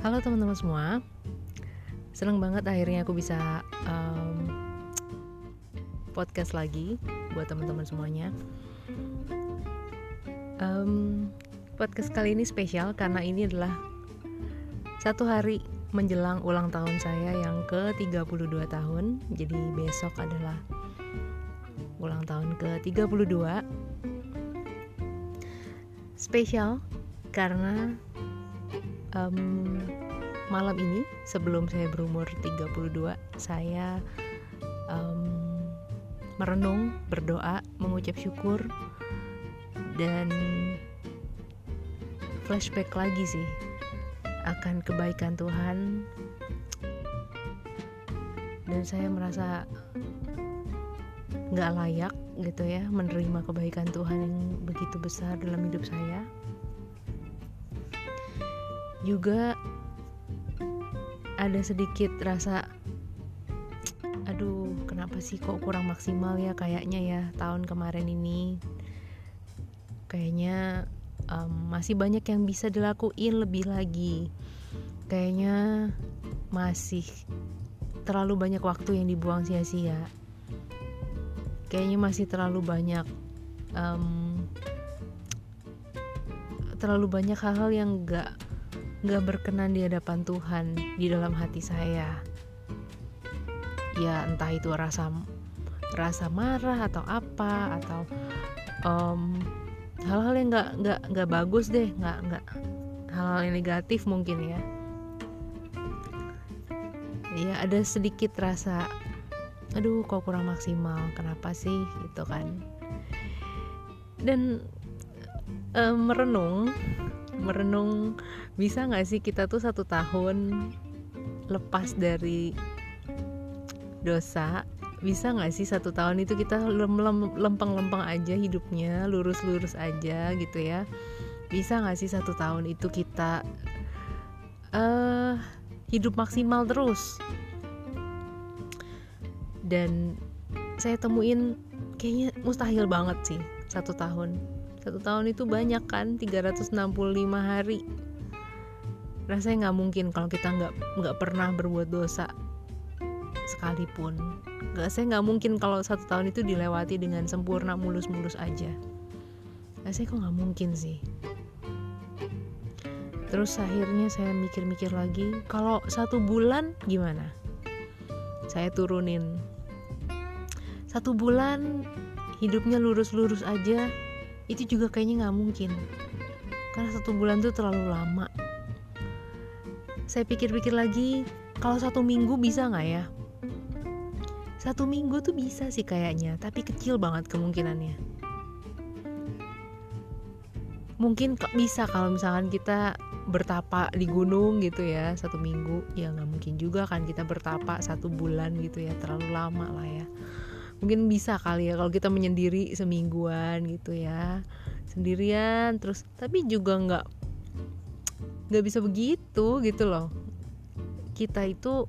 Halo teman-teman semua, senang banget akhirnya aku bisa um, podcast lagi buat teman-teman semuanya. Um, podcast kali ini spesial karena ini adalah satu hari menjelang ulang tahun saya yang ke-32 tahun. Jadi besok adalah ulang tahun ke-32. Spesial karena um, malam ini sebelum saya berumur 32 saya um, merenung berdoa mengucap syukur dan flashback lagi sih akan kebaikan Tuhan. Dan saya merasa nggak layak gitu ya menerima kebaikan Tuhan yang begitu besar dalam hidup saya juga ada sedikit rasa aduh kenapa sih kok kurang maksimal ya kayaknya ya tahun kemarin ini? Kayaknya um, masih banyak yang bisa dilakuin lebih lagi. Kayaknya masih terlalu banyak waktu yang dibuang sia-sia. Kayaknya masih terlalu banyak um, terlalu banyak hal-hal yang gak gak berkenan di hadapan Tuhan di dalam hati saya. Ya entah itu rasa rasa marah atau apa atau um, hal-hal yang nggak nggak nggak bagus deh nggak nggak hal-hal yang negatif mungkin ya. Ya ada sedikit rasa aduh kok kurang maksimal kenapa sih? Gitu kan. Dan um, merenung merenung. Bisa nggak sih kita tuh satu tahun lepas dari dosa? Bisa nggak sih satu tahun itu kita lempeng-lempeng aja hidupnya lurus-lurus aja gitu ya? Bisa nggak sih satu tahun itu kita uh, hidup maksimal terus? Dan saya temuin kayaknya mustahil banget sih satu tahun satu tahun itu banyak kan 365 hari. Rasanya nggak mungkin kalau kita nggak nggak pernah berbuat dosa sekalipun. Nggak saya nggak mungkin kalau satu tahun itu dilewati dengan sempurna mulus-mulus aja. Saya kok nggak mungkin sih? Terus akhirnya saya mikir-mikir lagi kalau satu bulan gimana? Saya turunin satu bulan hidupnya lurus-lurus aja itu juga kayaknya nggak mungkin. Karena satu bulan tuh terlalu lama. Saya pikir-pikir lagi kalau satu minggu bisa nggak ya? Satu minggu tuh bisa sih kayaknya tapi kecil banget kemungkinannya. Mungkin bisa kalau misalkan kita bertapa di gunung gitu ya satu minggu. Ya nggak mungkin juga kan kita bertapa satu bulan gitu ya terlalu lama lah ya mungkin bisa kali ya kalau kita menyendiri semingguan gitu ya. Sendirian terus tapi juga nggak nggak bisa begitu gitu loh. Kita itu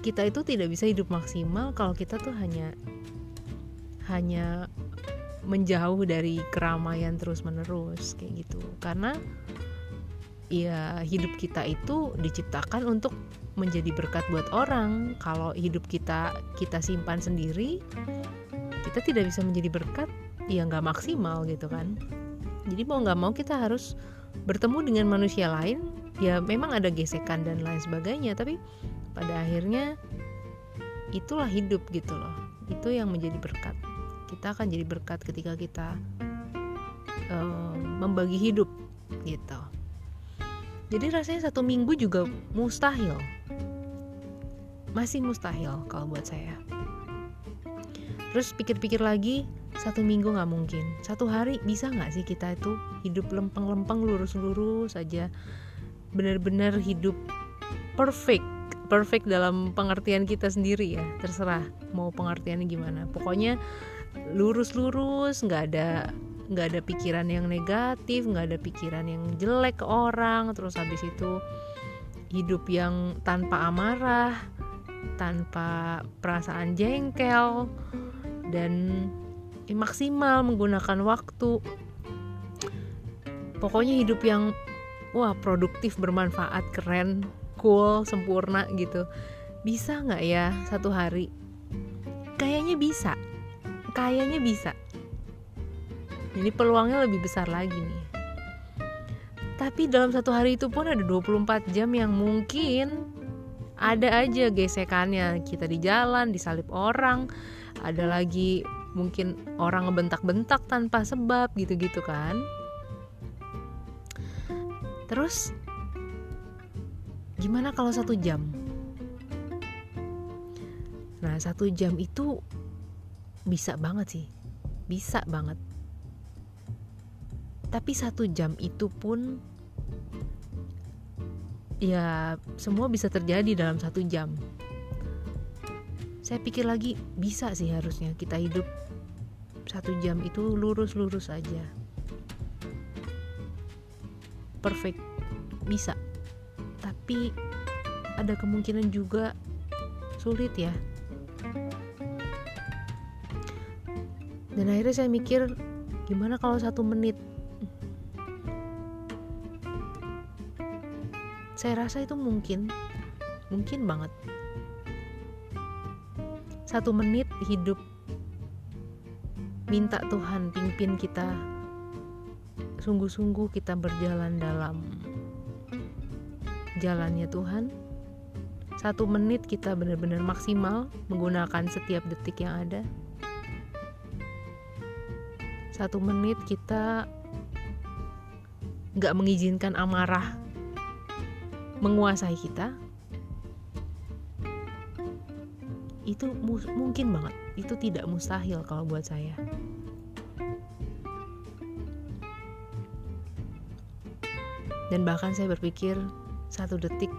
kita itu tidak bisa hidup maksimal kalau kita tuh hanya hanya menjauh dari keramaian terus menerus kayak gitu. Karena ya hidup kita itu diciptakan untuk menjadi berkat buat orang. Kalau hidup kita kita simpan sendiri kita tidak bisa menjadi berkat ya nggak maksimal gitu kan. Jadi mau nggak mau kita harus bertemu dengan manusia lain ya memang ada gesekan dan lain sebagainya tapi pada akhirnya itulah hidup gitu loh. Itu yang menjadi berkat. Kita akan jadi berkat ketika kita uh, membagi hidup gitu. Jadi rasanya satu minggu juga mustahil masih mustahil kalau buat saya. Terus pikir-pikir lagi satu minggu nggak mungkin. Satu hari bisa nggak sih kita itu hidup lempeng-lempeng lurus-lurus saja? Benar-benar hidup perfect perfect dalam pengertian kita sendiri ya. Terserah mau pengertiannya gimana. Pokoknya lurus-lurus nggak ada nggak ada pikiran yang negatif nggak ada pikiran yang jelek ke orang. Terus habis itu hidup yang tanpa amarah tanpa perasaan jengkel dan maksimal menggunakan waktu. Pokoknya hidup yang wah produktif bermanfaat keren cool sempurna gitu. Bisa nggak ya satu hari? Kayaknya bisa. Kayaknya bisa. Jadi peluangnya lebih besar lagi nih. Tapi dalam satu hari itu pun ada 24 jam yang mungkin ada aja gesekannya kita di jalan disalip orang ada lagi mungkin orang ngebentak-bentak tanpa sebab gitu-gitu kan. Terus gimana kalau satu jam? Nah satu jam itu bisa banget sih bisa banget. Tapi satu jam itu pun ya semua bisa terjadi dalam satu jam. Saya pikir lagi bisa sih harusnya kita hidup satu jam itu lurus-lurus aja. Perfect. Bisa. Tapi ada kemungkinan juga sulit ya. Dan akhirnya saya mikir gimana kalau satu menit saya rasa itu mungkin. Mungkin banget. Satu menit hidup minta Tuhan pimpin kita. Sungguh-sungguh kita berjalan dalam jalannya Tuhan. Satu menit kita benar-benar maksimal menggunakan setiap detik yang ada. Satu menit kita nggak mengizinkan amarah menguasai kita itu mungkin banget. Itu tidak mustahil kalau buat saya. Dan bahkan saya berpikir satu detik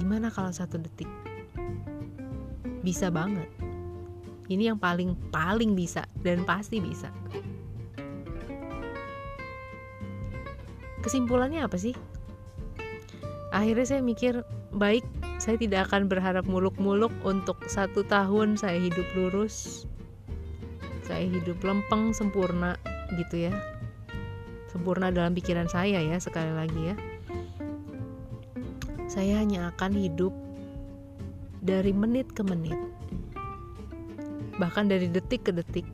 gimana kalau satu detik? Bisa banget. Ini yang paling paling bisa dan pasti bisa. Kesimpulannya apa sih akhirnya saya mikir baik saya tidak akan berharap muluk-muluk untuk satu tahun saya hidup lurus saya hidup lempeng sempurna gitu ya. Sempurna dalam pikiran saya ya sekali lagi ya. Saya hanya akan hidup dari menit ke menit. Bahkan dari detik ke detik.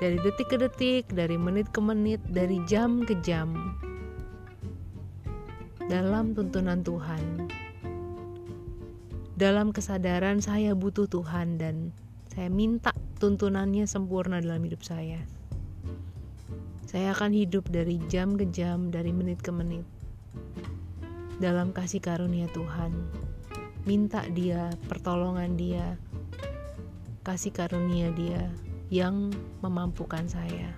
Dari detik ke detik dari menit ke menit dari jam ke jam dalam tuntunan Tuhan. Dalam kesadaran saya butuh Tuhan dan saya minta tuntunannya sempurna dalam hidup saya. Saya akan hidup dari jam ke jam, dari menit ke menit. Dalam kasih karunia Tuhan. Minta dia, pertolongan dia, kasih karunia dia yang memampukan saya.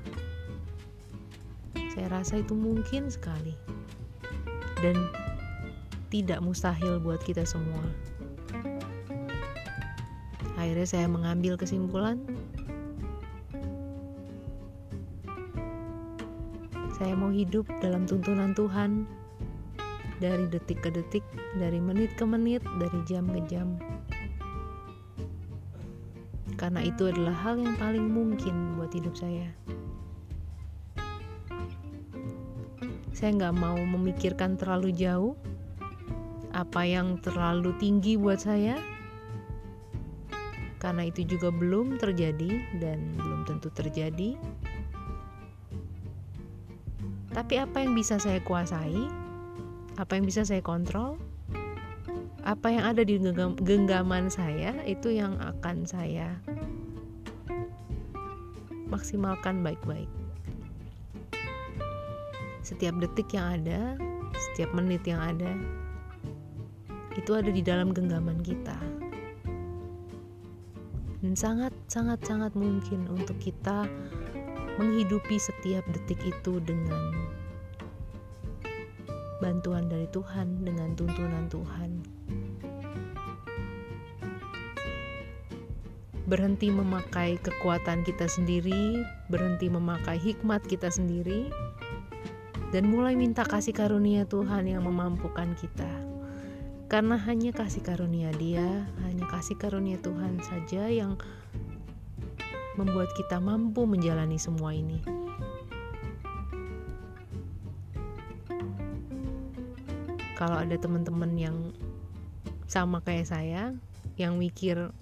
Saya rasa itu mungkin sekali dan tidak mustahil buat kita semua. Akhirnya saya mengambil kesimpulan Saya mau hidup dalam tuntunan Tuhan dari detik ke detik, dari menit ke menit, dari jam ke jam. Karena itu adalah hal yang paling mungkin buat hidup saya. Saya nggak mau memikirkan terlalu jauh apa yang terlalu tinggi buat saya. Karena itu juga belum terjadi dan belum tentu terjadi. Tapi apa yang bisa saya kuasai? Apa yang bisa saya kontrol? Apa yang ada di genggaman saya itu yang akan saya maksimalkan baik-baik setiap detik yang ada, setiap menit yang ada, itu ada di dalam genggaman kita. Dan sangat, sangat, sangat mungkin untuk kita menghidupi setiap detik itu dengan bantuan dari Tuhan, dengan tuntunan Tuhan. Berhenti memakai kekuatan kita sendiri, berhenti memakai hikmat kita sendiri, dan mulai minta kasih karunia Tuhan yang memampukan kita. Karena hanya kasih karunia Dia, hanya kasih karunia Tuhan saja yang membuat kita mampu menjalani semua ini. kalau ada teman-teman yang sama kayak saya yang mikir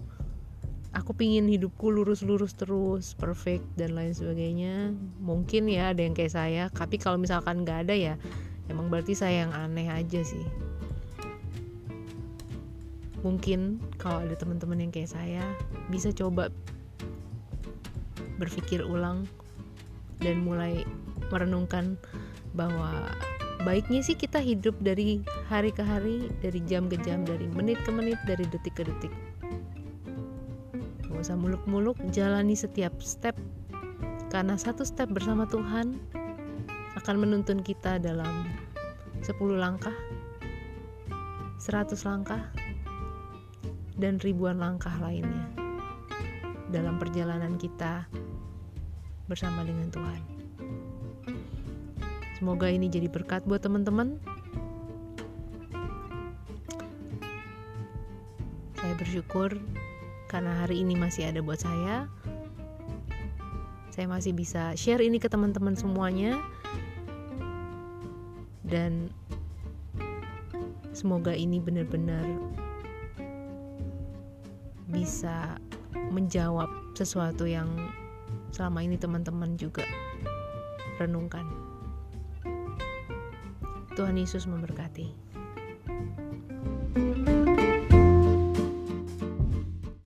aku pingin hidupku lurus-lurus terus perfect dan lain sebagainya. Mungkin ya ada yang kayak saya tapi kalau misalkan nggak ada ya emang berarti saya yang aneh aja sih. Mungkin kalau ada teman-teman yang kayak saya bisa coba berpikir ulang dan mulai merenungkan bahwa baiknya sih kita hidup dari hari ke hari dari jam ke jam dari menit ke menit dari detik ke detik usah muluk-muluk, jalani setiap step karena satu step bersama Tuhan akan menuntun kita dalam 10 langkah, 100 langkah, dan ribuan langkah lainnya dalam perjalanan kita bersama dengan Tuhan. Semoga ini jadi berkat buat teman-teman. Saya bersyukur karena hari ini masih ada buat saya saya masih bisa share ini ke teman-teman semuanya dan semoga ini benar-benar bisa menjawab sesuatu yang selama ini teman-teman juga renungkan. Tuhan Yesus memberkati.